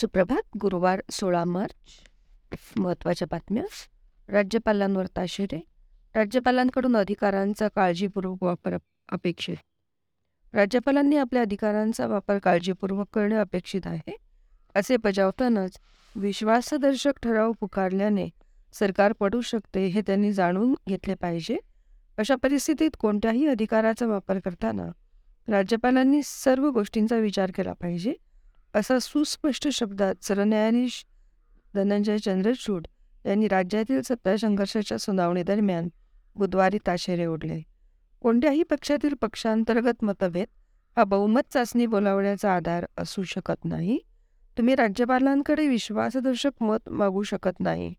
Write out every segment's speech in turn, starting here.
सुप्रभात. गुरुवार सोळा मार्च. महत्त्वाच्या बातम्या. राज्यपालांवर ताशेरे. राज्यपालांकडून अधिकारांचा काळजीपूर्वक वापर अपेक्षित. राज्यपालांनी आपल्या अधिकारांचा वापर काळजीपूर्वक करणे अपेक्षित आहे. असे बजावतानाच विश्वासदर्शक ठराव पुकारल्याने सरकार पडू शकते हे त्यांनी जाणून घेतले पाहिजे. अशा परिस्थितीत कोणत्याही अधिकाराचा वापर करताना राज्यपालांनी सर्व गोष्टींचा विचार केला पाहिजे. असा सुस्पष्ट शब्दात सरन्यायाधीश धनंजय चंद्रचूड यांनी राज्यातील सत्ता संघर्षाच्या सुनावणीदरम्यान बुधवारी ताशेरे ओढले. कोणत्याही पक्षातील पक्षांतर्गत मतभेद हा बहुमत चाचणी बोलावण्याचा आधार असू शकत नाही. तुम्ही राज्यपालांकडे विश्वासदर्शक मत मागू शकत नाही.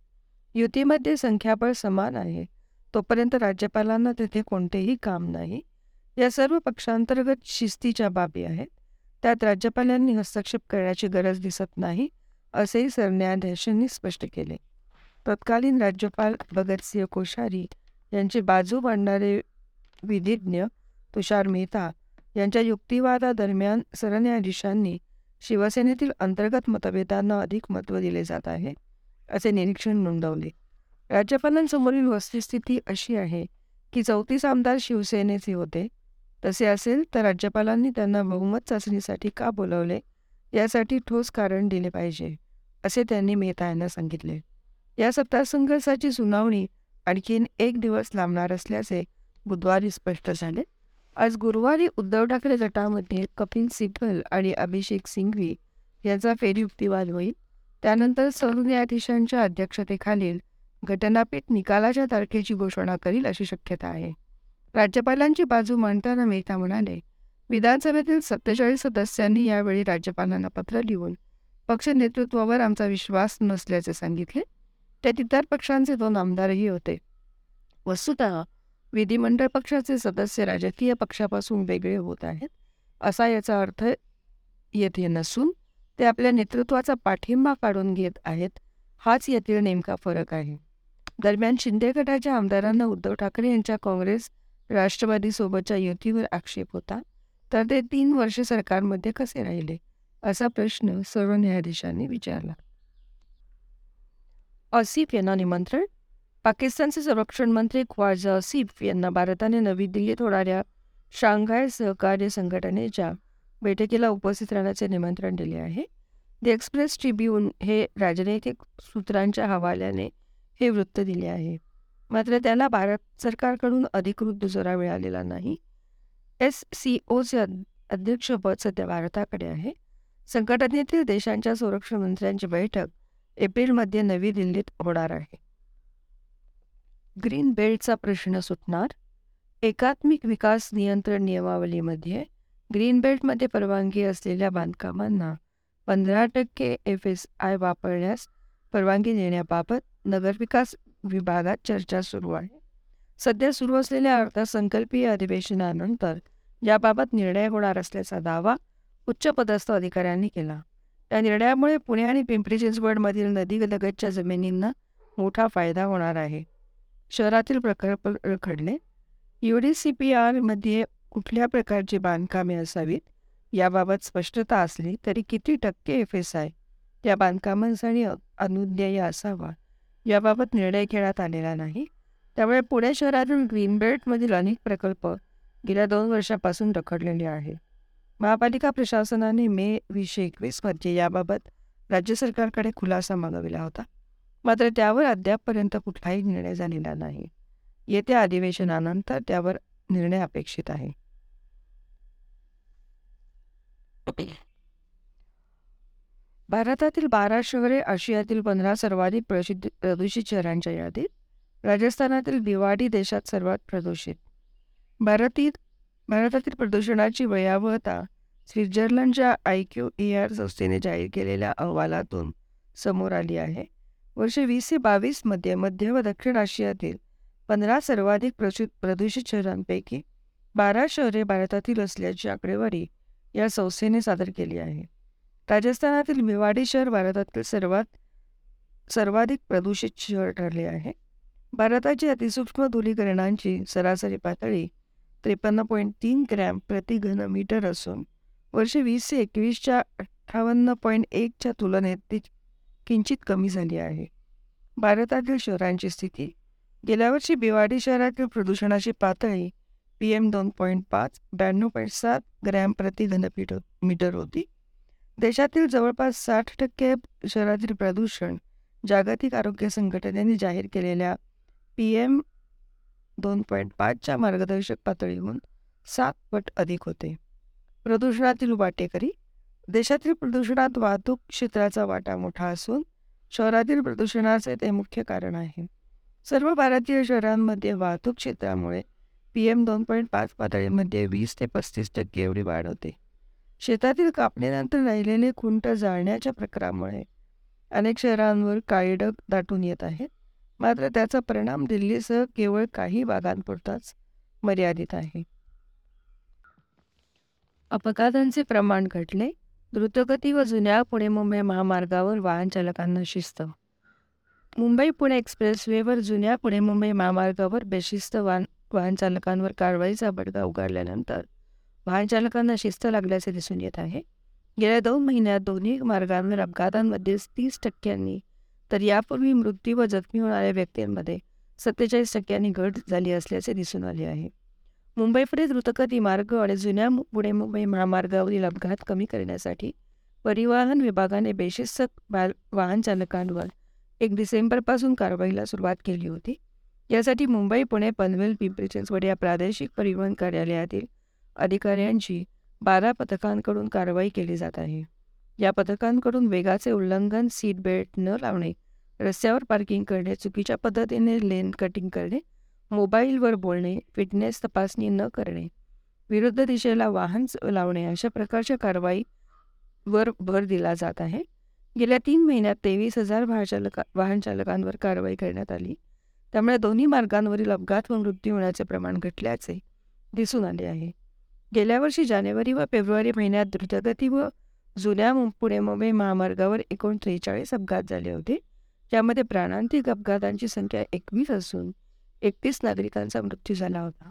युतीमध्ये संख्याबळ समान आहे. तोपर्यंत राज्यपालांना तेथे कोणतेही काम नाही. या सर्व पक्षांतर्गत शिस्तीच्या बाबी आहेत. त्यात राज्यपालांनी हस्तक्षेप करण्याची गरज दिसत नाही असेही सरन्यायाधीशांनी स्पष्ट केले. तत्कालीन राज्यपाल भगतसिंह कोश्यारी यांची बाजू मांडणारे विधिज्ञ तुषार मेहता यांच्या युक्तिवादादरम्यान सरन्यायाधीशांनी शिवसेनेतील अंतर्गत मतभेदांना अधिक महत्त्व दिले जात आहे असे निरीक्षण नोंदवले. राज्यपालांसमोरील वस्तुस्थिती अशी आहे की चौतीस आमदार शिवसेनेचे होते तसे असेल तर राज्यपालांनी त्यांना बहुमत चाचणीसाठी का बोलवले? यासाठी ठोस कारण दिले पाहिजे असे त्यांनी मेहता यांना सांगितले. या सत्तासंघर्षाची सुनावणी आणखीन एक दिवस लांबणार असल्याचे बुधवारी स्पष्ट झाले. आज गुरुवारी उद्धव ठाकरे गटामध्ये कपिल सिब्बल आणि अभिषेक सिंघवी यांचा फेरयुक्तिवाद होईल. त्यानंतर सरन्यायाधीशांच्या अध्यक्षतेखालील घटनापीठ निकालाच्या तारखेची घोषणा करील अशी शक्यता आहे. राज्यपालांची बाजू मांडताना मेहता म्हणाले विधानसभेतील सत्तेचाळीस सदस्यांनी यावेळी राज्यपालांना पत्र लिहून पक्ष नेतृत्वावर आमचा विश्वास नसल्याचे सांगितले. त्यात इतर पक्षांचे दोन आमदारही होते. वस्तुत विधिमंडळ पक्षाचे सदस्य राजकीय पक्षापासून वेगळे होत आहेत असा याचा अर्थ येथे नसून ते आपल्या नेतृत्वाचा पाठिंबा काढून घेत आहेत हाच यातील नेमका फरक आहे. दरम्यान शिंदे गटाच्या आमदारांना उद्धव ठाकरे यांच्या काँग्रेस राष्ट्रवादीसोबतच्या युतीवर आक्षेप होता तर ते तीन वर्ष सरकारमध्ये कसे राहिले? असा प्रश्न सर्व न्यायाधीशांनी विचारला. असिफ यांना निमंत्रण? पाकिस्तानचे संरक्षण मंत्री ख्वाजा असिफ यांना भारताने नवी दिल्लीत होणाऱ्या शांघाय सहकार्य संघटनेच्या बैठकीला उपस्थित राहण्याचे निमंत्रण दिले आहे. द एक्सप्रेस ट्रिब्यून हे राजनैतिक सूत्रांच्या हवाल्याने हे वृत्त दिले आहे. मात्र त्याला भारत सरकारकडून अधिकृत दुजोरा मिळालेला नाही. एस सी ओचे अध्यक्षपद सध्या भारताकडे आहे. संघटनेतील देशांच्या संरक्षण मंत्र्यांची बैठक एप्रिलमध्ये नवी दिल्लीत होणार आहे. ग्रीन बेल्टचा प्रश्न सुटणार. एकात्मिक विकास नियंत्रण नियमावलीमध्ये ग्रीन बेल्टमध्ये परवानगी असलेल्या बांधकामांना पंधरा टक्के एफ एस आय वापरण्यास परवानगी देण्याबाबत नगरविकास विभागात चर्चा सुरू आहे. सध्या सुरू असलेल्या अर्थसंकल्पीय अधिवेशनानंतर याबाबत निर्णय होणार असल्याचा दावा उच्चपदस्थ अधिकाऱ्यांनी केला. या निर्णयामुळे पुणे आणि पिंपरी चिंचवडमधील नदीलगतच्या जमिनींना मोठा फायदा होणार आहे. शहरातील प्रकल्प रखडले यू डी सी पी आरमध्ये कुठल्या प्रकारची बांधकामे असावीत याबाबत स्पष्टता असली तरी किती टक्के एफ एस आय या बांधकामांसाठी अनुज्ञेय असावा. याबाबत निर्णय घेण्यात आलेला नाही. त्यामुळे पुणे शहरातून ग्रीन बेल्टमधील अनेक प्रकल्प गेल्या दोन वर्षापासून रखडलेले आहे महापालिका प्रशासनाने मे वीसशे एकवीसमध्ये म्हणजे याबाबत राज्य सरकारकडे खुलासा मागविला होता. मात्र त्यावर अद्यापपर्यंत कुठलाही निर्णय झालेला नाही. येत्या अधिवेशनानंतर त्यावर निर्णय अपेक्षित आहे. भारतातील बारा शहरे आशियातील पंधरा सर्वाधिक प्रसिद्ध प्रदूषित शहरांच्या यादीत. राजस्थानातील दिवाडी देशात सर्वात प्रदूषित. भारतीत भारतातील प्रदूषणाची भयावहता स्वित्झर्लंडच्या आय क्यू ई आर संस्थेने जाहीर केलेल्या अहवालातून समोर आली आहे. वर्ष वीसशे बावीसमध्ये मध्य व दक्षिण आशियातील पंधरा सर्वाधिक प्रसिद्ध प्रदूषित शहरांपैकी बारा शहरे भारतातील असल्याची आकडेवारी या संस्थेने सादर केली आहे. राजस्थानातील मेवाडी शहर भारतातील सर्वात सर्वाधिक प्रदूषित शहर ठरले आहे. भारताची अतिसूक्ष्म धुलीकरणांची सरासरी पातळी त्रेपन्न पॉईंट तीन ग्रॅम प्रति घनमीटर असून वर्ष वीसशे एकवीसच्या अठ्ठावन्न पॉईंट एकच्या तुलनेत ती किंचित कमी झाली आहे. भारतातील शहरांची स्थिती गेल्या वर्षी भिवाडी शहरातील प्रदूषणाची पातळी पी एम दोन पॉईंट पाच ब्याण्णव पॉईंट सात ग्रॅम प्रति घनपीठ मीटर होती. देशातील जवळपास साठ टक्के शहरातील प्रदूषण जागतिक आरोग्य संघटनेने जाहीर केलेल्या पी एम दोन पॉईंट पाचच्या मार्गदर्शक पातळीहून सात पट अधिक होते. प्रदूषणातील वाटेकरी देशातील प्रदूषणात वाहतूक क्षेत्राचा वाटा मोठा असून शहरातील प्रदूषणाचे ते मुख्य कारण आहे. सर्व भारतीय शहरांमध्ये वाहतूक क्षेत्रामुळे पी एम दोन पॉईंट पाच पातळीमध्ये वीस ते पस्तीस टक्के एवढी वाढ होते. शेतातील कापणीनंतर राहिलेले खुंट जाळण्याच्या प्रकारामुळे अनेक शहरांवर काळी डग दाटून येत आहेत. मात्र त्याचा परिणाम दिल्लीसह केवळ काही भागांपुरताच मर्यादित आहे. अपघातांचे प्रमाण घटले. द्रुतगती व जुन्या पुणे मुंबई महामार्गावर वाहन चालकांना शिस्त. मुंबई पुणे एक्सप्रेसवेवर जुन्या पुणे मुंबई महामार्गावर बेशिस्त वाहन वाहन चालकांवर कारवाईचा बडगा उगारल्यानंतर वाहनचालकांना शिस्त लागल्याचे दिसून येत आहे. गेल्या दोन महिन्यात दोन्ही मार्गांवर अपघातांमध्ये तीस टक्क्यांनी तर यापूर्वी मृत्यू व जखमी होणाऱ्या व्यक्तींमध्ये सत्तेचाळीस टक्क्यांनी घट झाली असल्याचे दिसून आले आहे. मुंबई पुणे द्रुतगती मार्ग आणि जुन्या पुणे मुंबई महामार्गावरील अपघात कमी करण्यासाठी परिवहन विभागाने बेशिस्त वाहन चालकांवर एक डिसेंबरपासून कारवाईला सुरुवात केली होती. यासाठी मुंबई पुणे पनवेल पिंपरी चिंचवड या प्रादेशिक परिवहन कार्यालयातील अधिकाऱ्यांची बारा पथकांकडून कारवाई केली जात आहे. या पथकांकडून वेगाचे उल्लंघन सीट बेल्ट न लावणे रस्त्यावर पार्किंग करणे चुकीच्या पद्धतीने लेन कटिंग करणे मोबाईलवर बोलणे फिटनेस तपासणी न करणे विरुद्ध दिशेला वाहन लावणे अशा प्रकारच्या कारवाईवर भर दिला जात आहे. गेल्या तीन महिन्यात तेवीस हजार वाहनचालका वाहन चालकांवर कारवाई करण्यात आली. त्यामुळे दोन्ही मार्गांवरील अपघात व मृत्यू होण्याचे प्रमाण घटल्याचे दिसून आले आहे. गेल्या वर्षी जानेवारी व फेब्रुवारी महिन्यात द्रुतगती व जुन्या पुणे मुंबई महामार्गावर एकूण त्रेचाळीस अपघात झाले होते. ज्यामध्ये प्राणांतिक अपघातांची संख्या एकवीस असून एकतीस नागरिकांचा मृत्यू झाला होता.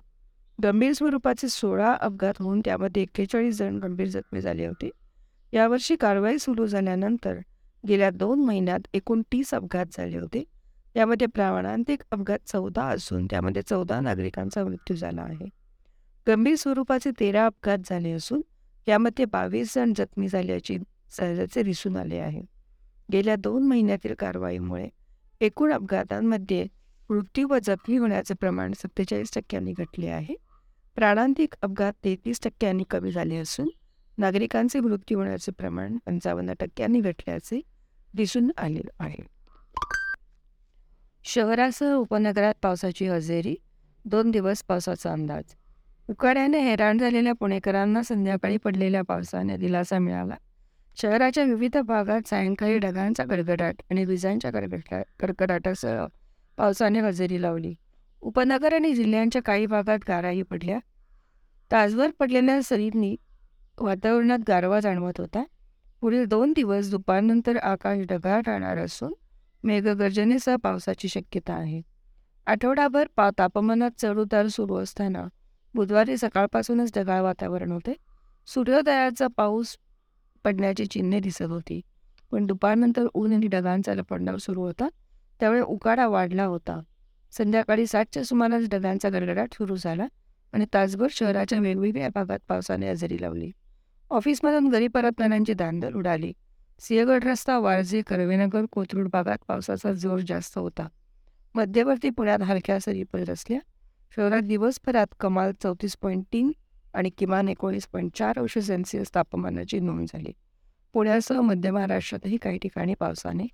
गंभीर स्वरूपाचे सोळा अपघात होऊन त्यामध्ये एक्केचाळीस जण गंभीर जखमी झाले होते. यावर्षी कारवाई सुरू झाल्यानंतर गेल्या दोन महिन्यात एकूण तीस अपघात झाले होते. यामध्ये प्राणांतिक अपघात चौदा असून त्यामध्ये चौदा नागरिकांचा मृत्यू झाला आहे. गंभीर स्वरूपाचे तेरा अपघात झाले असून यामध्ये बावीस जण जखमी झाल्याचे झाल्याचे दिसून आले आहे. गेल्या दोन महिन्यातील कारवाईमुळे एकूण अपघातांमध्ये मृत्यू व जखमी होण्याचे प्रमाण सत्तेचाळीस टक्क्यांनी घटले आहे. प्राणांतिक अपघात तेहतीस टक्क्यांनी कमी झाले असून नागरिकांचे मृत्यू होण्याचे प्रमाण पंचावन्न टक्क्यांनी घटल्याचे दिसून आले आहे. शहरासह उपनगरात पावसाची हजेरी दोन दिवस पावसाचा अंदाज उकाड्याने हैराण झालेल्या पुणेकरांना संध्याकाळी पडलेल्या पावसाने दिलासा मिळाला. शहराच्या विविध भागात सायंकाळी ढगांचा गडगडाट आणि विजांच्या गडगडा कडकडाटासह पावसाने हजेरी लावली. उपनगर आणि जिल्ह्यांच्या काही भागात गाराही पडल्या. तासभर पडलेल्या सरींनी वातावरणात गारवा जाणवत होता. पुढील दोन दिवस दुपारनंतर आकाश ढगाळ राहणार असून मेघगर्जनेसह पावसाची शक्यता आहे. आठवडाभर पा तापमानात चढउतार सुरू असताना बुधवारी सकाळपासूनच ढगाळ वातावरण होते. सूर्योदयाचा पाऊस पडण्याची चिन्हे दिसत होती. पण दुपारनंतर ऊन आणि ढगांचा लपडणार सुरू होता. त्यामुळे उकाडा वाढला होता. संध्याकाळी सातच्या सुमारास ढगांचा गडगडाट सुरू झाला आणि तासभर शहराच्या वेगवेगळ्या भागात पावसाने हजेरी लावली. ऑफिसमधून घरी परतणाऱ्यांची दांदल उडाली. सिंहगड रस्ता वाळजे कर्वेनगर कोथरूड भागात पावसाचा जोर जास्त होता. मध्यवर्ती पुण्यात हलक्या सरी रचल्या शहरात दिवसभरात कमाल चौतीस पॉईंट तीन आणि किमान एकोणीस पॉईंट चार अंश सेल्सिअस तापमानाची नोंद झाली. पुण्यासह मध्य महाराष्ट्रातही काही ठिकाणी पावसाने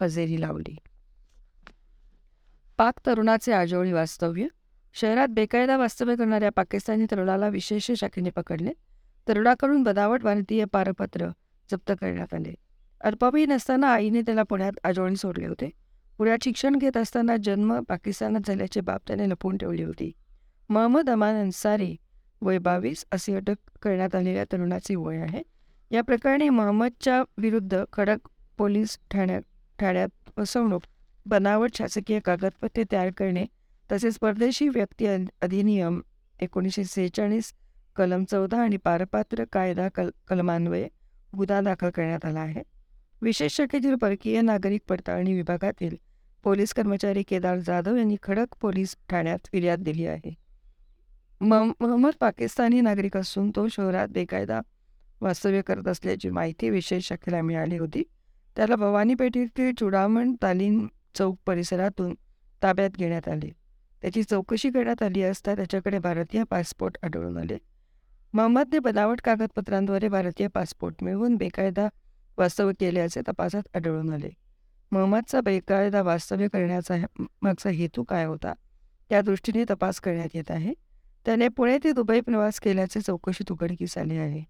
हजेरी लावली. पाक तरुणाचे आजोळी वास्तव्य. शहरात बेकायदा वास्तव्य करणाऱ्या पाकिस्तानी तरुणाला विशेष शाखेने पकडले. तरुणाकडून बनावट भारतीय पारपत्र जप्त करण्यात आले. अल्पवयीन असताना आईने त्याला पुण्यात आजोळी सोडले होते. पुण्यात शिक्षण घेत असताना जन्म पाकिस्तानात झाल्याची बाब त्याने लपवून ठेवली होती. महम्मद अमान अन्सारी वय बावीस असे अटक करण्यात आलेल्या तरुणाचे वय आहे. या प्रकरणी महम्मदच्या विरुद्ध खडक पोलीस ठाण्यात ठाण्यात फसवणूक बनावट शासकीय कागदपत्रे तयार करणे तसेच परदेशी व्यक्ती अधिनियम एकोणीसशे सेहेचाळीस कलम चौदा आणि पारपात्र कायदा कल कलमान्वये गुन्हा दाखल करण्यात आला आहे. विशेष शाखेतील परकीय नागरिक पडताळणी विभागातील पोलीस कर्मचारी केदार जाधव यांनी खडक पोलीस ठाण्यात फिर्याद दिली आहे. मोहम्मद पाकिस्तानी नागरिक असून तो शहरात बेकायदा वास्तव्य करत असल्याची माहिती विशेष शाखेला मिळाली होती. त्याला भवानी पेठेतील चुडामण तालीम चौक परिसरातून ताब्यात घेण्यात आले. त्याची चौकशी करण्यात आली असता त्याच्याकडे भारतीय पासपोर्ट आढळून आले. मोहम्मदने बनावट कागदपत्रांद्वारे भारतीय पासपोर्ट मिळवून बेकायदा वास्तव्य केल्याचे तपासात आढळून आले. महम्मदचा बेकायदा वास्तव्य करण्याचा मागचा हेतू काय होता? त्या दृष्टीने तपास करण्यात येत आहे. त्याने पुणे ते दुबई प्रवास केल्याचे चौकशीत उघडकीस आले आहे.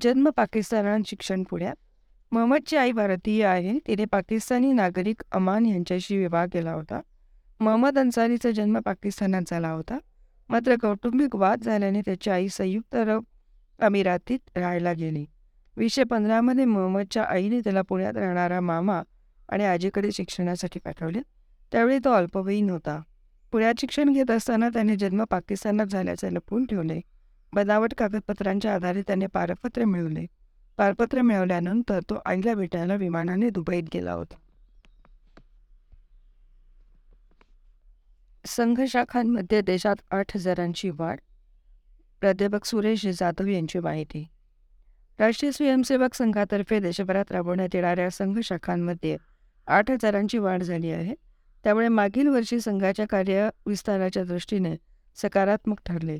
जन्म पाकिस्तानात शिक्षण पुण्यात. महम्मदची आई भारतीय आहे. तिने पाकिस्तानी नागरिक अमान यांच्याशी विवाह केला होता. महम्मद अन्सारीचा जन्म पाकिस्तानात झाला होता. मात्र कौटुंबिक वाद झाल्याने त्याची आई संयुक्त अरब अमिरातीत राहायला गेली. वीसशे पंधरामध्ये मोहम्मदच्या आईने त्याला पुण्यात राहणारा मामा आणि आजीकडे शिक्षणासाठी पाठवले. त्यावेळी तो अल्पवयीन होता. पुण्यात शिक्षण घेत असताना त्याने जन्म पाकिस्तानात झाल्याचे लपवून ठेवले. बनावट कागदपत्रांच्या आधारे त्याने पारपत्र मिळवले. पारपत्र मिळवल्यानंतर तो आईला भेटायला विमानाने दुबईत गेला होता. संघशाखांमध्ये देशात आठ हजारांची वाढ प्राध्यापक सुरेश जाधव यांची माहिती. राष्ट्रीय स्वयंसेवक संघातर्फे देशभरात राबवण्यात येणाऱ्या संघ शाखांमध्ये आठ हजारांची वाढ झाली आहे. त्यामुळे मागील वर्षी संघाच्या कार्य विस्ताराच्या दृष्टीने सकारात्मक ठरले.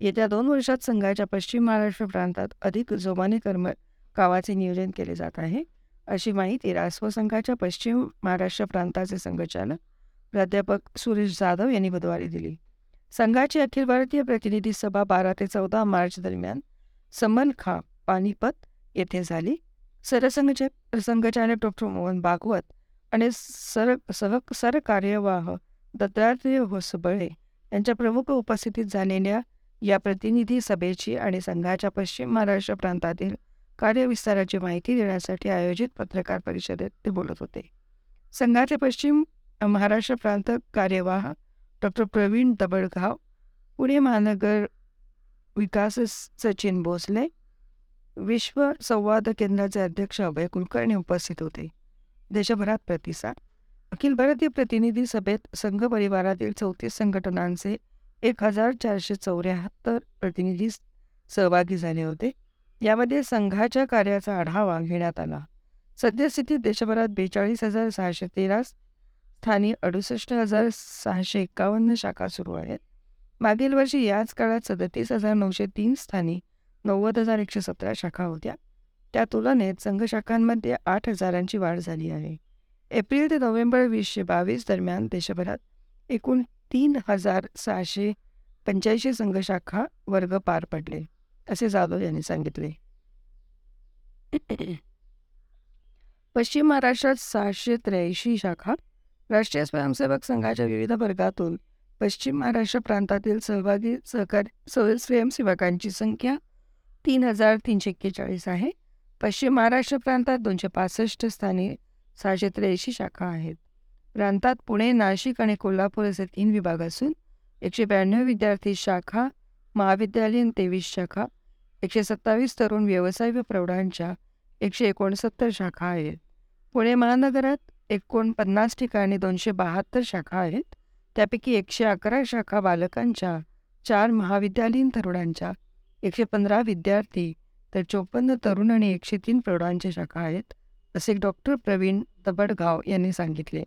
येत्या दोन वर्षात संघाच्या पश्चिम महाराष्ट्र प्रांतात अधिक जोमाने कर्म कामाचे नियोजन केले जात आहे अशी माहिती रासव संघाच्या पश्चिम महाराष्ट्र प्रांताचे संघचालक प्राध्यापक सुरेश जाधव यांनी बुधवारी दिली. संघाची अखिल भारतीय प्रतिनिधी सभा बारा ते चौदा मार्च दरम्यान समनखा पानिपत येथे झाली. सरसंघचे संघचालक डॉक्टर मोहन भागवत आणि सर सह सरकार्यवाह दत्तात्रय होसबळे यांच्या प्रमुख उपस्थितीत झालेल्या या प्रतिनिधी सभेची आणि संघाच्या पश्चिम महाराष्ट्र प्रांतातील कार्यविस्ताराची माहिती देण्यासाठी आयोजित पत्रकार परिषदेत ते बोलत होते. संघाचे पश्चिम महाराष्ट्र प्रांत कार्यवाह डॉक्टर प्रवीण दबडगाव पुणे महानगर विकास सचिन भोसले विश्व संवाद केंद्राचे अध्यक्ष अभय कुलकर्णी उपस्थित होते. देशभरात प्रतिसाद. अखिल भारतीय प्रतिनिधी सभेत संघ परिवारातील चौतीस संघटनांचे एक हजार चारशे चौऱ्याहत्तर प्रतिनिधी सहभागी झाले होते. यामध्ये संघाच्या कार्याचा आढावा घेण्यात आला. सद्यस्थितीत देशभरात बेचाळीस हजार सहाशे तेरा स्थानी अडुसष्ट हजार सहाशे एकावन्न शाखा सुरू आहेत. मागील वर्षी याच काळात सदतीस हजार नऊशे तीन स्थानी नव्वद हजार एकशे सतरा शाखा होत्या. त्या तुलनेत संघ शाखांमध्ये आठ हजारांची वाढ झाली आहे. एप्रिल ते नोव्हेंबर वीसशे बावीस दरम्यान देशभरात एकूण तीन हजार सहाशे पंच्याऐंशी संघशाखा वर्ग पार पडले असे जाधव यांनी सांगितले. पश्चिम महाराष्ट्रात सहाशे त्र्याऐंशी शाखा राष्ट्रीय स्वयंसेवक संघाच्या विविध वर्गातून पश्चिम महाराष्ट्र प्रांतातील सहभागी सहकारी स्वयंसेवकांची संख्या तीन हजार तीनशे एक्केचाळीस आहे. पश्चिम महाराष्ट्र प्रांतात दोनशे पासष्ट स्थानी सहाशे त्र्याऐंशी शाखा आहेत. प्रांतात पुणे नाशिक आणि कोल्हापूर असे तीन विभाग असून एकशे ब्याण्णव विद्यार्थी शाखा महाविद्यालयीन तेवीस शाखा एकशे सत्तावीस तरुण व्यवसाय व प्रौढांच्या एकशे एकोणसत्तर शाखा आहेत. पुणे महानगरात एकोणपन्नास ठिकाणी दोनशे बहात्तर शाखा आहेत. त्यापैकी एकशे अकरा शाखा बालकांच्या चार महाविद्यालयीन तरुणांच्या एकशे पंधरा विद्यार्थी तर चोपन्न तरुण आणि एकशे तीन प्रौढांच्या शाखा आहेत असे डॉक्टर प्रवीण दबडगाव यांनी सांगितले.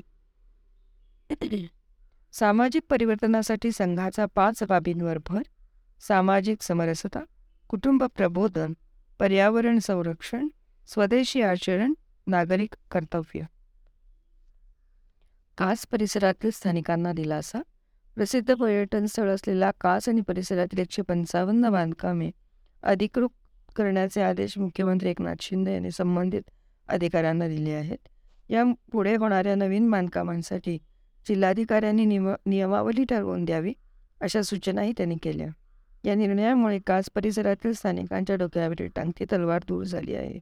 सामाजिक परिवर्तनासाठी संघाचा पाच बाबींवर भर सामाजिक समरसता कुटुंब प्रबोधन पर्यावरण संरक्षण स्वदेशी आचरण नागरिक कर्तव्य. कास परिसरातील स्थानिकांना दिलासा प्रसिद्ध पर्यटन स्थळ असलेला कास आणि परिसरातील एकशे पंचावन्न बांधकामे अधिकृत करण्याचे आदेश मुख्यमंत्री एकनाथ शिंदे यांनी संबंधित अधिकाऱ्यांना दिले आहेत. या पुढे होणाऱ्या नवीन बांधकामांसाठी जिल्हाधिकाऱ्यांनी निम नियमावली ठरवून द्यावी अशा सूचनाही त्यांनी केल्या. या निर्णयामुळे कास परिसरातील स्थानिकांच्या डोक्यावरील टांगती तलवार दूर झाली आहे.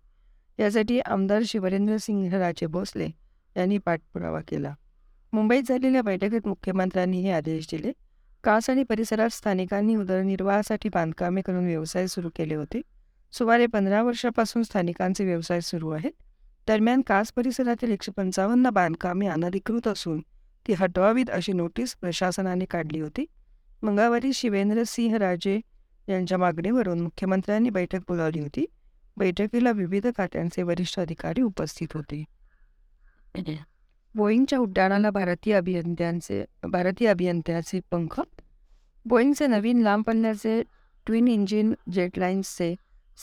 यासाठी आमदार शिवरेंद्र सिंह राजे भोसले यांनी पाठपुरावा केला. मुंबईत झालेल्या बैठकीत मुख्यमंत्र्यांनी हे आदेश दिले. कास आणि परिसरात स्थानिकांनी उदरनिर्वाहासाठी बांधकामे करून व्यवसाय सुरू केले होते. सुमारे पंधरा वर्षापासून स्थानिकांचे व्यवसाय सुरू आहेत. दरम्यान कास परिसरातील एकशे पंचावन्न बांधकामे अनधिकृत असून ती हटवावीत अशी नोटीस प्रशासनाने काढली होती. मंगळवारी शिवेंद्र सिंह राजे यांच्या मागणीवरून मुख्यमंत्र्यांनी बैठक बोलावली होती. बैठकीला विविध खात्यांचे वरिष्ठ अधिकारी उपस्थित होते. बोईंगच्या उड्डाणाला भारतीय अभियंत्यांचे भारतीय अभियंत्याचे पंख. बोईंगचे नवीन लांब पल्ल्याचे ट्विन इंजिन जेटलाइन्सचे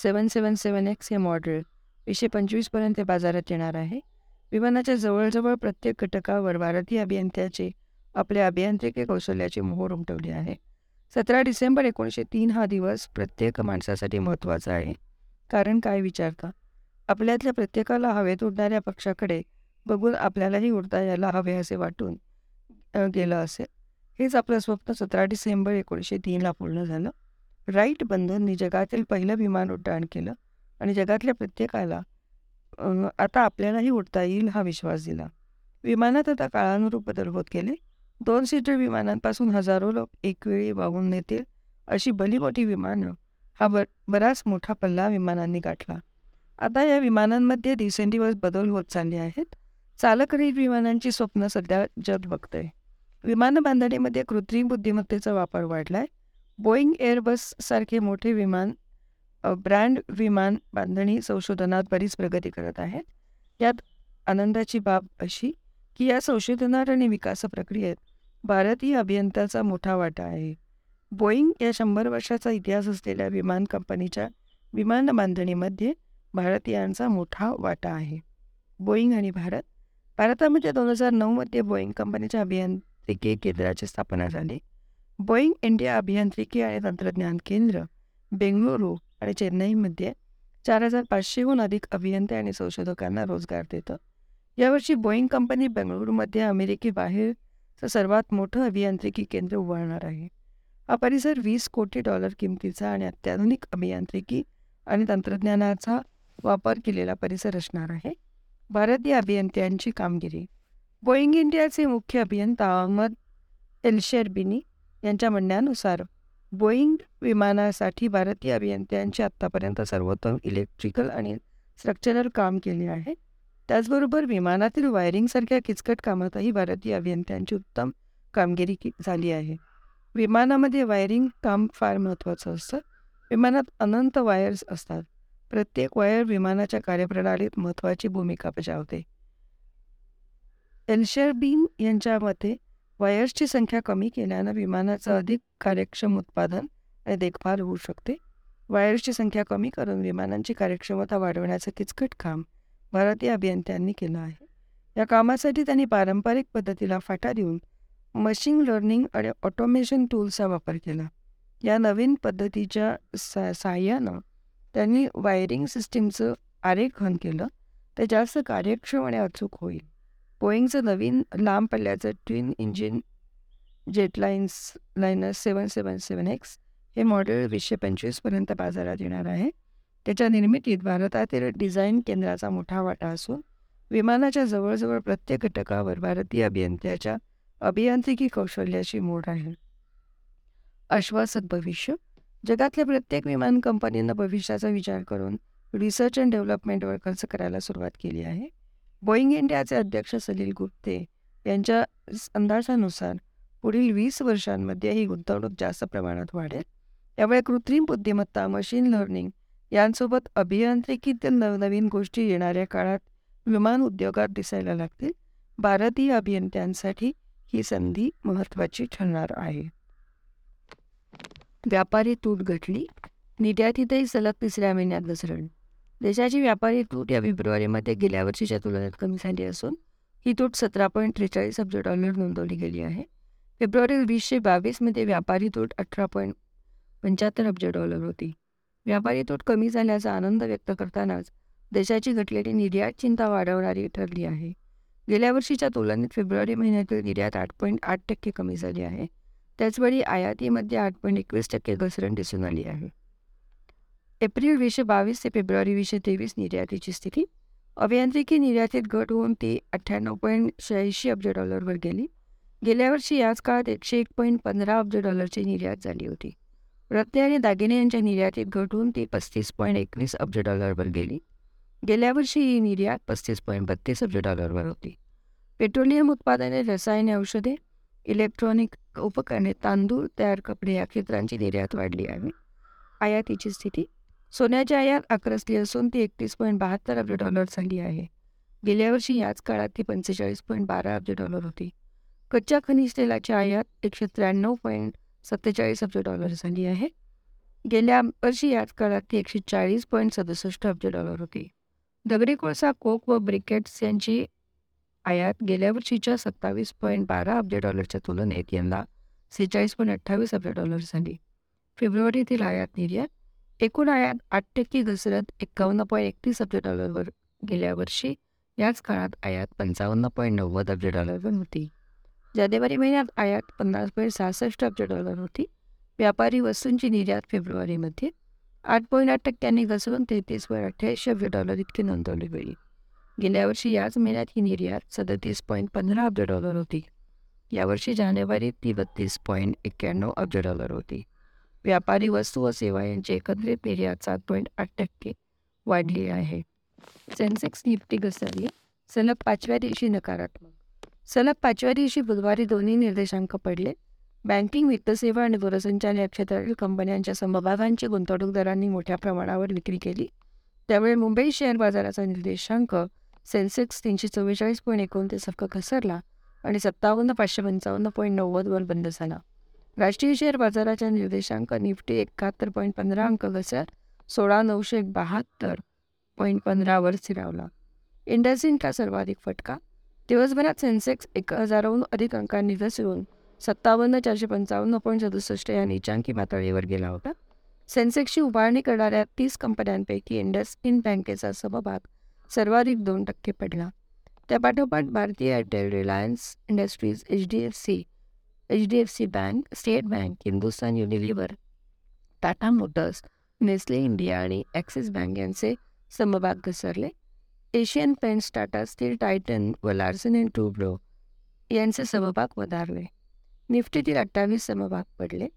सेवन सेवन सेवन एक्स हे मॉडेल एकशे पंचवीसपर्यंत बाजारात येणार आहे. विमानाच्या जवळजवळ प्रत्येक घटकावर भारतीय अभियंत्याचे आपल्या अभियांत्रिकी कौशल्याची मोहर उमटवली आहे. सतरा डिसेंबर एकोणीसशे तीन हा दिवस प्रत्येक माणसासाठी महत्त्वाचा आहे. कारण काय विचारता आपल्यातल्या प्रत्येकाला हवेत उडणाऱ्या पक्षाकडे बघून आपल्यालाही उडता यायला हवे असे वाटून गेलं असेल. हेच आपलं स्वप्न सतरा डिसेंबर एकोणीसशे तीनला पूर्ण झालं. राईट बंधननी जगातील पहिलं विमान उड्डाण केलं आणि जगातल्या प्रत्येकाला आता आपल्यालाही उडता येईल हा विश्वास दिला. विमानात आता काळानुरूप बदल होत गेले. दोन सीटर विमानांपासून हजारो लोक एकवेळी वाहून नेतील अशी भलीमोठी विमानं हा बर बराच मोठा पल्ला विमानांनी गाठला. आता या विमानांमध्ये दिवसेंदिवस बदल होत चालले आहेत. चालकरहित विमानांची स्वप्न सध्या जग बघतंय. विमान बांधणीमध्ये कृत्रिम बुद्धिमत्तेचा वापर वाढलाय. बोईंग एअरबस सारखे मोठे विमान ब्रँड विमान बांधणी संशोधनात बरीच प्रगती करत आहेत. यात आनंदाची बाब अशी की या संशोधनात आणि विकास प्रक्रियेत भारतीय अभियंत्याचा मोठा वाटा आहे. बोईंग या शंभर वर्षाचा इतिहास असलेल्या विमान कंपनीच्या विमान बांधणीमध्ये भारतीयांचा मोठा वाटा आहे. बोईंग आणि भारत भारतामध्ये म्हणजे दोन हजार नऊमध्ये बोईंग कंपनीच्या अभियांत्रिकी केंद्राची स्थापना झाली. बोईंग इंडिया अभियांत्रिकी आणि तंत्रज्ञान केंद्र बेंगळुरू आणि चेन्नईमध्ये चार हजार पाचशेहून अधिक अभियंते आणि संशोधकांना रोजगार देतं. यावर्षी बोईंग कंपनी बेंगळुरूमध्ये अमेरिकेबाहेरचं सर्वात मोठं अभियांत्रिकी केंद्र उभारणार आहे. हा परिसर वीस कोटी डॉलर किमतीचा आणि अत्याधुनिक अभियांत्रिकी आणि तंत्रज्ञानाचा वापर केलेला परिसर असणार आहे. भारतीय अभियंत्यांची कामगिरी. बोईंग इंडियाचे मुख्य अभियंता अहमद एलशेरबिनी यांच्या म्हणण्यानुसार बोईंग विमानासाठी भारतीय अभियंत्यांचे आत्तापर्यंत सर्वोत्तम इलेक्ट्रिकल आणि स्ट्रक्चरल काम केले आहे. त्याचबरोबर विमानातील वायरिंगसारख्या किचकट कामातही भारतीय अभियंत्यांची उत्तम कामगिरी झाली आहे. विमानामध्ये वायरिंग काम फार महत्त्वाचं असतं. विमानात अनंत वायर्स असतात. प्रत्येक वायर विमानाच्या कार्यप्रणालीत महत्त्वाची भूमिका बजावते. एल्शरबीन यांच्या मते वायर्सची संख्या कमी केल्यानं विमानाचं अधिक कार्यक्षम उत्पादन आणि देखभाल होऊ शकते. वायर्सची संख्या कमी करून विमानांची कार्यक्षमता वाढवण्याचं किचकट काम भारतीय अभियंत्यांनी केलं आहे. या कामासाठी त्यांनी पारंपरिक पद्धतीला फाटा देऊन मशीन लर्निंग आणि ऑटोमेशन टूल्सचा वापर केला. या नवीन पद्धतीच्या सा साह्यानं त्यांनी वायरिंग सिस्टीमचं आरेखन केलं ते जास्त कार्यक्षम आणि अचूक होईल. बोईंगचं नवीन लांब पल्ल्याचं twin engine jetlines liner seven seven seven X हे मॉडेल वीसशे पंचवीसपर्यंत बाजारात येणार आहे. त्याच्या निर्मितीत भारतातील डिझाईन केंद्राचा मोठा वाटा असून विमानाच्या जवळजवळ प्रत्येक घटकावर भारतीय अभियंत्याच्या अभियांत्रिकी कौशल्याची मोड आहे. आश्वासक भविष्य जगातल्या प्रत्येक विमान कंपनीनं भविष्याचा विचार करून रिसर्च अँड डेव्हलपमेंटवर खर्च करायला सुरुवात केली आहे. बोईंग इंडियाचे अध्यक्ष सलील गुप्ते यांच्या अंदाजानुसार पुढील वीस वर्षांमध्ये ही गुंतवणूक जास्त प्रमाणात वाढेल. यामुळे कृत्रिम बुद्धिमत्ता मशीन लर्निंग यांसोबत अभियांत्रिकीतील नवनवीन गोष्टी येणाऱ्या काळात विमान उद्योगात दिसायला लागतील. भारतीय अभियंत्यांसाठी ही संधी महत्त्वाची ठरणार आहे. व्यापारी तूट घटली. निर्यातीतही सलग तिसऱ्या महिन्यात घसरण देशाची व्यापारी तूट या फेब्रुवारीमध्ये गेल्या वर्षीच्या तुलनेत कमी झाली असून ही तूट सतरा पॉईंट त्रेचाळीस अब्ज डॉलर नोंदवली गेली आहे. फेब्रुवारी वीसशे बावीसमध्ये व्यापारी तूट अठरा पॉईंट पंच्याहत्तर अब्ज डॉलर होती. व्यापारी तूट कमी झाल्याचा आनंद व्यक्त करतानाच देशाची घटलेली निर्यात चिंता वाढवणारी ठरली आहे. गेल्या वर्षीच्या तुलनेत फेब्रुवारी महिन्यातील निर्यात आठ पॉईंट आठ टक्के कमी झाली आहे. त्याचवेळी आयातीमध्ये आठ पॉईंट एकवीस टक्के घसरण दिसून आली आहे. एप्रिल वीसशे बावीस ते फेब्रुवारी वीसशे तेवीस निर्यातीची स्थिती. अभियांत्रिकी निर्यातीत घट होऊन ती अठ्ठ्याण्णव पॉईंट शहाऐंशी अब्ज डॉलरवर गेली. गेल्या वर्षी याच काळात एकशे एक पॉईंट पंधरा अब्ज डॉलरची निर्यात झाली होती. रत्ने आणि दागिने यांच्या निर्यातीत घट होऊन ती पस्तीस पॉईंट एकवीस अब्ज डॉलरवर गेली. गेल्या वर्षी ही निर्यात पस्तीस पॉईंट बत्तीस अब्ज डॉलरवर होती. पेट्रोलियम उत्पादने रसायने औषधे इलेक्ट्रॉनिक उपकरणे तांदूळ तयार कपडे या क्षेत्रांची निर्यात वाढली आहे. आयातीची स्थिती सोन्याची आयात आक्रसली असून ती एकतीस पॉईंट बहात्तर अब्ज डॉलर झाली आहे. गेल्या वर्षी याच काळात ती पंचेचाळीस पॉईंट बारा अब्ज डॉलर होती. कच्च्या खनिज तेलाची आयात एकशे त्र्याण्णव पॉईंट सत्तेचाळीस अब्ज डॉलर झाली आहे. गेल्या वर्षी याच काळात ती एकशे चाळीस पॉईंट सदुसष्ट अब्ज डॉलर होती. दगडी कोळसा कोक व ब्रिकेट्स यांची आयात गेल्या वर्षीच्या सत्तावीस पॉईंट बारा अब्ज डॉलरच्या तुलनेत यंदा सेहेचाळीस पॉईंट अठ्ठावीस अब्ज डॉलर झाली. फेब्रुवारीतील आयात निर्यात एकूण आयात आठ टक्के घसरत एकावन्न पॉईंट एकतीस अब्ज डॉलरवर गेल्या वर्षी. याच काळात आयात पंचावन्न पॉईंट नव्वद अब्ज डॉलरवर होती. जानेवारी महिन्यात आयात पन्नास पॉईंट सहासष्ट अब्ज डॉलर होती. व्यापारी वस्तूंची निर्यात फेब्रुवारीमध्ये आठ पॉईंट आठ टक्क्यांनी घसरून तेहतीस पॉईंट अठ्ठ्याऐंशी अब्ज डॉलर इतकी नोंदवली गेली. गेल्या वर्षी याच महिन्यात ही निर्यात सदतीस पॉईंट पंधरा अब्ज डॉलर होती. यावर्षी जानेवारीत ती बत्तीस पॉईंट एक्क्याण्णव अब्ज डॉलर होती. व्यापारी वस्तू व सेवा यांची एकत्रित निर्यात सात पॉईंट आठ टक्के वाढली आहे. सेन्सेक्स निफ्टी घसरली. सलग पाचव्या दिवशी नकारात्मक. सलग पाचव्या दिवशी बुधवारी दोन्ही निर्देशांक पडले. बँकिंग वित्तसेवा आणि दूरसंचार या क्षेत्रातील कंपन्यांच्या समभागांची गुंतवणूकदारांनी मोठ्या प्रमाणावर विक्री केली. त्यामुळे मुंबई शेअर बाजाराचा निर्देशांक सेन्सेक्स तीनशे चव्वेचाळीस पॉईंट एकोणतीस अंक घसरला आणि सत्तावन्न पाचशे पंचावन्न पॉईंट नव्वदवर बंद झाला. राष्ट्रीय शेअर बाजाराच्या निर्देशांक निफ्टी एकाहत्तर पॉईंट पंधरा अंक घसरत सोळा नऊशे बहात्तर पॉईंट पंधरावर स्थिरावला. इंडसइंडचा सर्वाधिक फटका. दिवसभरात सेन्सेक्स एक हजाराहून अधिक अंकांनी घसरून सत्तावन्न चारशे पंचावन्न पॉईंट सदुसष्ट या निचांकी पातळीवर गेला होता. सेन्सेक्सची उभारणी करणाऱ्या तीस कंपन्यांपैकी इंडस इंड बँकेचा समभाग सर्वाधिक दोन टक्के पडला. त्यापाठोपाठ भारतीय Airtel Reliance Industries H D F C H D F C bank state bank Hindustan Unilever Tata Motors Nestle India आणि ॲक्सिस बँक यांचे समभाग घसरले. Asian Paints Tata steel Titan व लार्सन अँड टूब्रो यांचे समभाग वधारले. निफ्टीतील अठ्ठावीस समभाग पडले.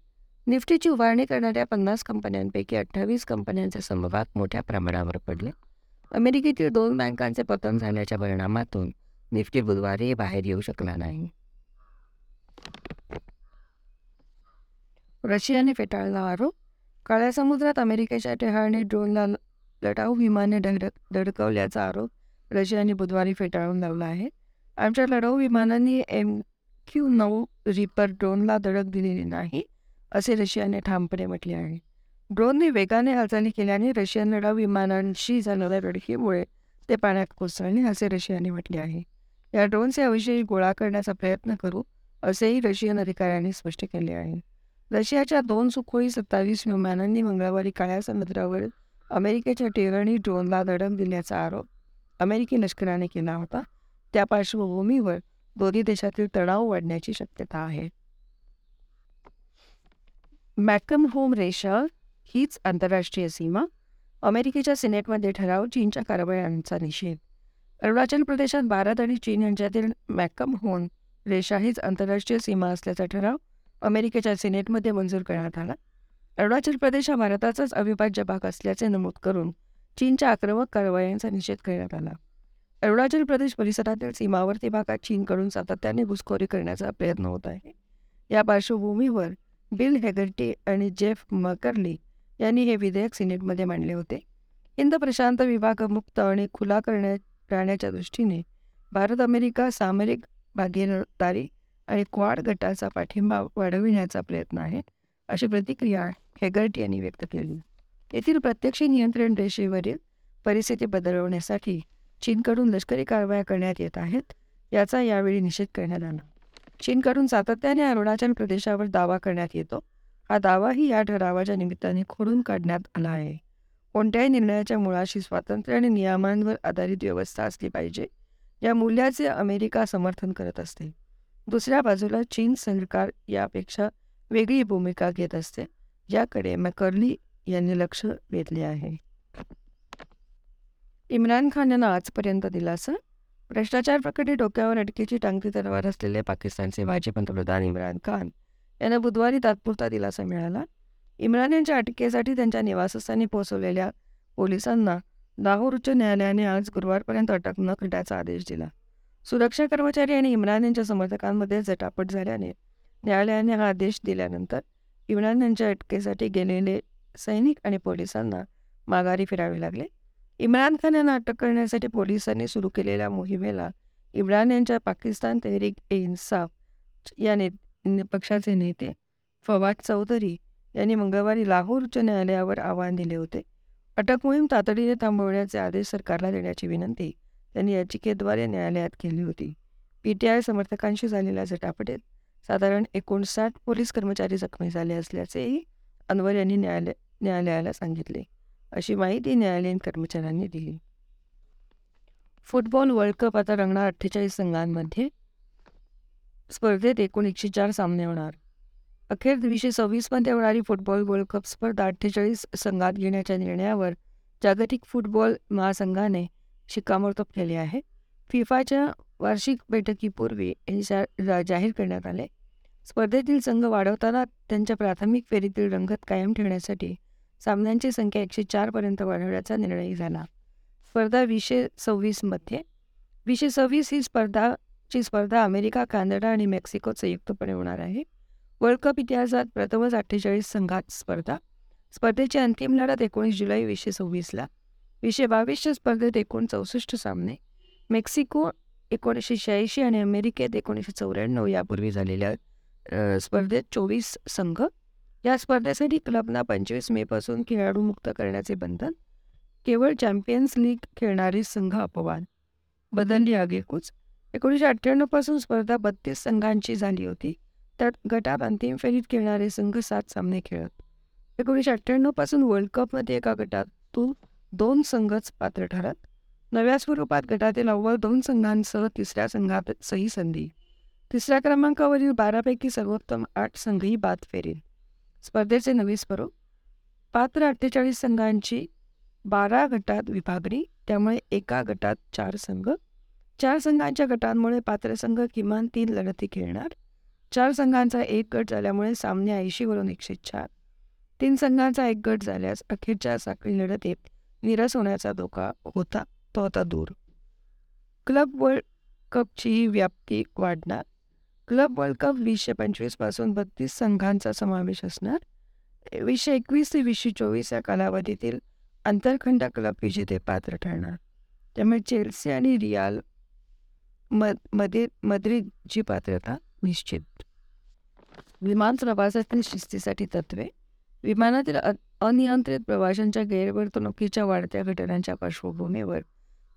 निफ्टीची उभारणी करणाऱ्या पन्नास कंपन्यांपैकी अठ्ठावीस कंपन्यांचे समभाग मोठ्या प्रमाणावर पडले. अमेरिकेतील दोन बँकांचे पतन झाल्याच्या परिणामातून निफ्टी बुधवारी बाहेर येऊ शकला नाही. रशियाने फेटाळला आरोप? काळ्या समुद्रात अमेरिकेच्या टेहाळने ड्रोनला लढाऊ विमाने धडकवल्याचा आरोप रशियाने बुधवारी फेटाळून लावला आहे. आमच्या लढाऊ विमानांनी एम क्यू नऊ रिपर ड्रोनला धडक दिलेली नाही असे रशियाने ठामपणे म्हटले आहे. ड्रोनने वेगाने हालचाली केल्याने रशियन लढाऊ विमानांशी झालेल्या धडकीमुळे ते पाण्यात कोसळले असे रशियाने म्हटले आहे या ड्रोनचे अवशेष गोळा करण्याचा प्रयत्न करू असेही रशियन अधिकाऱ्यांनी स्पष्ट केले आहे रशियाच्या दोन सुखोई सत्तावीस विमानांनी मंगळवारी काळ्या समुद्रावर अमेरिकेच्या टेरणी ड्रोनला दडम दिल्याचा आरोप अमेरिकी लष्कराने केला होता त्या पार्श्वभूमीवर दोन्ही देशातील तणाव वाढण्याची शक्यता आहे मॅकम होम रेषा हीच आंतरराष्ट्रीय सीमा अमेरिकेच्या सिनेटमध्ये ठराव चीनच्या कारवायांचा निषेध. अरुणाचल प्रदेशात भारत आणि चीन यांच्यातील मॅकम होन रेषा हीच आंतरराष्ट्रीय सीमा असल्याचा ठराव अमेरिकेच्या सिनेटमध्ये मंजूर करण्यात आला. अरुणाचल प्रदेश हा भारताचाच अविभाज्य भाग असल्याचे नमूद करून चीनच्या आक्रमक कारवायांचा निषेध करण्यात आला. अरुणाचल प्रदेश परिसरातील सीमावर्ती भागात चीनकडून सातत्याने घुसखोरी करण्याचा प्रयत्न होत आहे. या पार्श्वभूमीवर बिल हेगर्टी आणि जेफ मकर्ली यांनी हे विधेयक सिनेटमध्ये मांडले होते. हिंद प्रशांत विभाग मुक्त आणि खुला करण्या राहण्याच्या दृष्टीने भारत अमेरिका सामरिक भागीदारी आणि क्वाड गटाचा पाठिंबा वाढविण्याचा प्रयत्न आहे अशी प्रतिक्रिया हेगर्ट यांनी व्यक्त केली. येथील प्रत्यक्ष नियंत्रण रेषेवरील परिस्थिती बदलवण्यासाठी चीनकडून लष्करी कारवाया करण्यात येत आहेत याचा यावेळी निषेध करण्यात आला. चीनकडून सातत्याने अरुणाचल प्रदेशावर दावा करण्यात येतो हा दावाही या ठरावाच्या निमित्ताने खोडून काढण्यात आला आहे. कोणत्याही निर्णयाच्या मुळाशी स्वातंत्र्य आणि नियमांवर आधारित व्यवस्था असली पाहिजे या मूल्याचे अमेरिका समर्थन करत असते. दुसऱ्या बाजूला चीन सरकार यापेक्षा वेगळी भूमिका घेत असते याकडे मॅकर्ली यांनी लक्ष वेधले आहे. इम्रान खान यांना आजपर्यंत दिलासा? भ्रष्टाचार प्रकटी डोक्यावर अटकेची टांगती तलवार असलेले पाकिस्तानचे माजी पंतप्रधान इम्रान खान यांना बुधवारी तात्पुरता दिलासा मिळाला. इम्रान यांच्या अटकेसाठी त्यांच्या निवासस्थानी पोहोचवलेल्या पोलिसांना लाहोर उच्च न्यायालयाने आज गुरुवारपर्यंत अटक न करण्याचा आदेश दिला. सुरक्षा कर्मचारी आणि इम्रान यांच्या समर्थकांमध्ये झटापट झाल्याने न्यायालयाने हा आदेश दिल्यानंतर इम्रान यांच्या अटकेसाठी गेलेले सैनिक आणि पोलिसांना माघारी फिरावे लागले. इम्रान खान यांना अटक करण्यासाठी पोलिसांनी सुरू केलेल्या मोहिमेला इम्रान यांच्या पाकिस्तान तहरीक ए इन्साफ याने पक्षाचे नेते फवाद चौधरी यांनी मंगळवारी लाहोर उच्च न्यायालयावर आव्हान दिले होते. अटक मोहीम तातडीने थांबवण्याचे आदेश सरकारला देण्याची विनंती त्यांनी याचिकेद्वारे न्यायालयात केली होती. पीटीआय समर्थकांशी झालेल्या झटापटीत साधारण एकोणसाठ पोलीस कर्मचारी जखमी झाले असल्याचेही अनवर यांनी न्यायालय न्यायालयाला सांगितले. अशी माहिती न्यायालयीन कर्मचाऱ्यांनी दिली. फुटबॉल वर्ल्ड कप आता रंगणार अठ्ठेचाळीस संघांमध्ये स्पर्धेत एकूण एकशे चार सामने होणार. अखेर वीसशे सव्वीसमध्ये होणारी फुटबॉल वर्ल्ड कप स्पर्धा अठ्ठेचाळीस संघात घेण्याच्या निर्णयावर जागतिक फुटबॉल महासंघाने शिक्कामोर्तब केले आहे. फिफाच्या वार्षिक बैठकीपूर्वी हे जाहीर करण्यात आले. स्पर्धेतील संघ वाढवताना त्यांच्या प्राथमिक फेरीतील रंगत कायम ठेवण्यासाठी सामन्यांची संख्या एकशे चारपर्यंत वाढवण्याचा निर्णय झाला. स्पर्धा वीसशे सव्वीसमध्ये वीसशे सव्वीस ही स्पर्धा ची स्पर्धा अमेरिका कॅनडा आणि मेक्सिकोत संयुक्तपणे होणार आहे. वर्ल्ड कप इतिहासात प्रथमच अठ्ठेचाळीस संघात स्पर्धा. स्पर्धेची अंतिम लढत एकोणीस जुलै वीसशे सव्वीसला. वीसशे बावीसच्या स्पर्धेत एकूण चौसष्ट सामने. मेक्सिको एकोणीसशे शहाऐंशी आणि अमेरिकेत एकोणीसशे चौऱ्याण्णव यापूर्वी झालेल्या स्पर्धेत चोवीस संघ. या स्पर्धेसाठी क्लबना पंचवीस मेपासून खेळाडू मुक्त करण्याचे बंधन. केवळ चॅम्पियन्स लीग खेळणारे संघ अपवाद. बदलली आगेकूच. एकोणीसशे अठ्ठ्याण्णवपासून स्पर्धा बत्तीस संघांची झाली होती. त्यात गटात अंतिम फेरीत खेळणारे संघ सात सामने खेळत. एकोणीसशे अठ्ठ्याण्णवपासून वर्ल्ड कपमध्ये एका गटातून दोन संघच पात्र ठरत. नव्या स्वरूपात गटातील अव्वल दोन संघांसह तिसऱ्या संघात सही संधी. तिसऱ्या क्रमांकावरील बारापैकी सर्वोत्तम आठ संघही बाद फेरील स्पर्धेचे नवे स्वरूप. पात्र अठ्ठेचाळीस संघांची बारा गटात विभागणी त्यामुळे एका गटात चार संघ चार संघांच्या गटांमुळे पात्र संघ किमान तीन लढती खेळणार. चार संघांचा एक गट झाल्यामुळे सामने ऐंशीवरून एकशे चार. तीन संघांचा एक गट झाल्यास अखेरच्या साखळी लढतीत निरस होण्याचा धोका होता तो आता दूर. क्लब वर्ल्ड कपची व्याप्ती वाढणार. क्लब वर्ल्ड कप वीसशे पंचवीसपासून बत्तीस संघांचा समावेश असणार. वीसशे एकवीस ते वीसशे चोवीस या कालावधीतील आंतरखंड क्लब विजेते पात्र ठरणार. त्यामुळे चेल्सी आणि रियाल मदमध्ये मद्रिदची पात्रता निश्चित. विमान प्रवासातील शिस्तीसाठी तत्वे. विमानातील अनियंत्रित प्रवाशांच्या गैरवर्तणुकीच्या वाढत्या घटनांच्या पार्श्वभूमीवर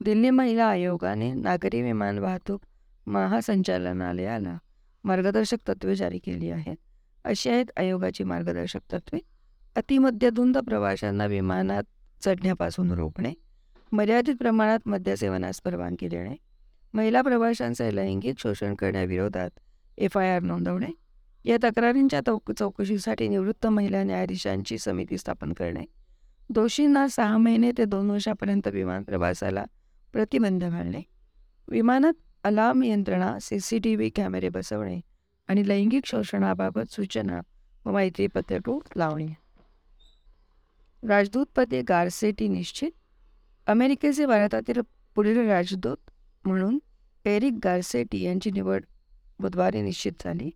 दिल्ली महिला आयोगाने नागरी विमान वाहतूक महासंचालनालयाला मार्गदर्शक तत्वे जारी केली आहेत. अशी आहेत आयोगाची मार्गदर्शक तत्वे. अतिमद्यधुंद प्रवाशांना विमानात चढण्यापासून रोखणे. मर्यादित प्रमाणात मद्यसेवनास परवानगी देणे. महिला प्रवाशांचे लैंगिक शोषण करण्याविरोधात एफ आय आर नोंदवणे या तक्रारींच्या चौक चौकशीसाठी निवृत्त महिला न्यायाधीशांची समिती स्थापन करणे दोषींना सहा महिने ते दोन वर्षापर्यंत विमान प्रवासाला प्रतिबंध घालणे विमानात अलार्म यंत्रणा सी सी टी व्ही कॅमेरे बसवणे आणि लैंगिक शोषणाबाबत सूचना व मैत्रीपत्रकू लावणे. राजदूतपदे गारसेटी निश्चित अमेरिकेचे भारतातील पुढील राजदूत म्हणून एरिक गारसेटी यांची निवड बुधवारी निश्चित झाली.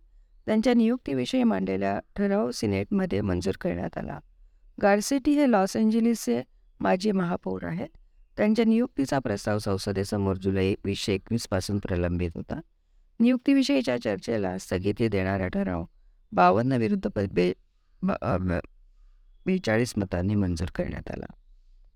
त्यांच्या नियुक्तीविषयी मांडलेला ठराव सिनेटमध्ये मंजूर करण्यात आला. गारसेटी हे लॉस एंजेलिसचे माजी महापौर आहेत. त्यांच्या नियुक्तीचा प्रस्ताव संसदेसमोर जुलै वीसशे एकवीसपासून प्रलंबित होता. नियुक्तीविषयीच्या चर्चेला स्थगिती देणारा ठराव बावन्न विरुद्ध बे बेचाळीस मतांनी मंजूर करण्यात आला.